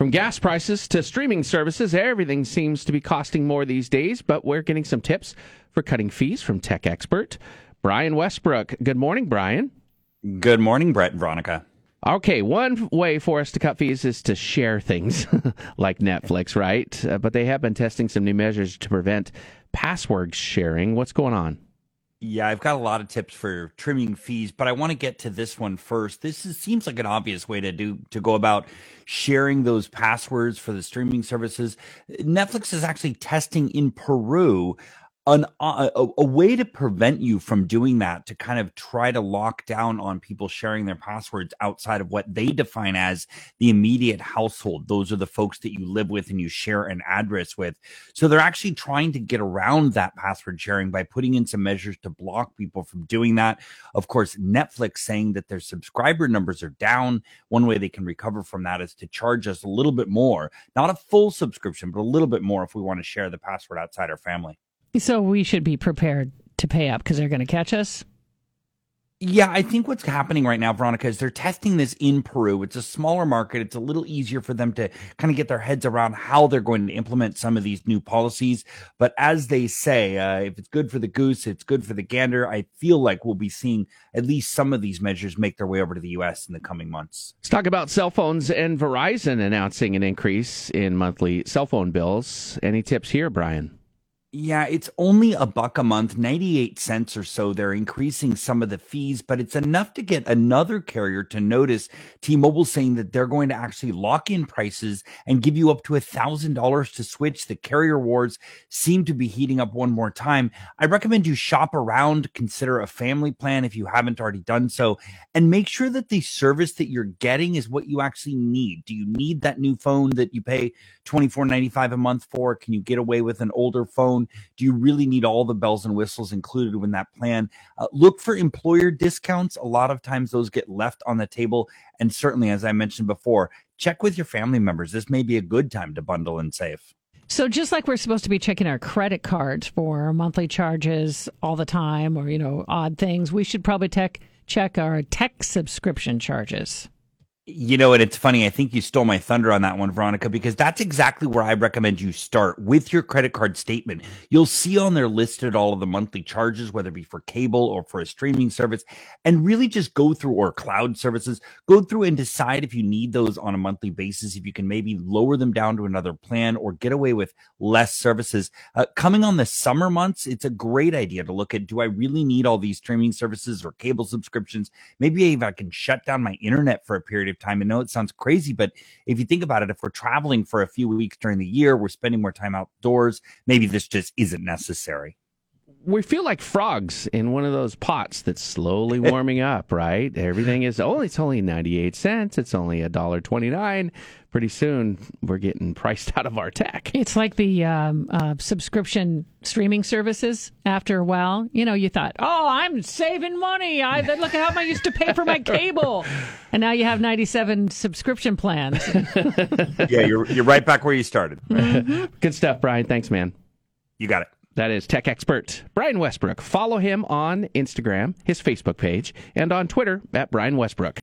From gas prices to streaming services, everything seems to be costing more these days, but we're getting some tips for cutting fees from tech expert Brian Westbrook. Good morning, Brian. Good morning, Brett and Veronica. Okay, one way for us to cut fees is to share things like Netflix, right? Uh, but they have been testing some new measures to prevent password sharing. What's going on? Yeah, I've got a lot of tips for trimming fees, but I want to get to this one first. This is, seems like an obvious way to do to go about sharing those passwords for the streaming services. Netflix is actually testing in Peru an, uh, a, a, way to prevent you from doing that to kind of try to lock down on people sharing their passwords outside of what they define as the immediate household. Those are the folks that you live with and you share an address with. So they're actually trying to get around that password sharing by putting in some measures to block people from doing that. Of course netflix saying that their subscriber numbers are down. One way they can recover from that is to charge us a little bit more not a full subscription but a little bit more if we want to share the password outside our family so we should be prepared to pay up because they're going to catch us. Yeah, I think what's happening right now, Veronica, is they're testing this in Peru. It's a smaller market. It's a little easier for them to kind of get their heads around how they're going to implement some of these new policies. But as they say, uh, if it's good for the goose, it's good for the gander. I feel like we'll be seeing at least some of these measures make their way over to the U.S. in the coming months. Let's talk about cell phones and Verizon announcing an increase in monthly cell phone bills. Any tips here, Brian? Yeah, it's only a buck a month, 98 cents or so. They're increasing some of the fees, but it's enough to get another carrier to notice T-Mobile saying that they're going to actually lock in prices and give you up to a thousand dollars to switch. The carrier wars seem to be heating up one more time. I recommend you shop around, consider a family plan if you haven't already done so, and make sure that the service that you're getting is what you actually need. Do you need that new phone that you pay $24.95 a month for? Can you get away with an older phone? Phone? Do you really need all the bells and whistles included when that plan? Uh, look for employer discounts. A lot of times those get left on the table. And certainly, as I mentioned before, check with your family members. This may be a good time to bundle and save. So just like we're supposed to be checking our credit cards for monthly charges all the time or, you know, odd things, we should probably tech, check our tech subscription charges. You know, and it's funny. I think you stole my thunder on that one, Veronica, because that's exactly where I recommend you start with your credit card statement. You'll see on there listed all of the monthly charges, whether it be for cable or for a streaming service, and really just go through or cloud services, go through and decide if you need those on a monthly basis, if you can maybe lower them down to another plan or get away with less services. Uh, coming on the summer months, it's a great idea to look at do I really need all these streaming services or cable subscriptions? Maybe if I can shut down my internet for a period of time. I know it sounds crazy, but if you think about it, if we're traveling for a few weeks during the year, we're spending more time outdoors, maybe this just isn't necessary we feel like frogs in one of those pots that's slowly warming up, right? Everything is oh, it's only ninety eight cents. It's only a dollar twenty nine. Pretty soon, we're getting priced out of our tech. It's like the um, uh, subscription streaming services. After a while, you know, you thought, "Oh, I'm saving money. I look at how much I used to pay for my cable," and now you have ninety seven subscription plans. yeah, you're you're right back where you started. Mm-hmm. Good stuff, Brian. Thanks, man. You got it. That is tech expert Brian Westbrook. Follow him on Instagram, his Facebook page, and on Twitter at Brian Westbrook.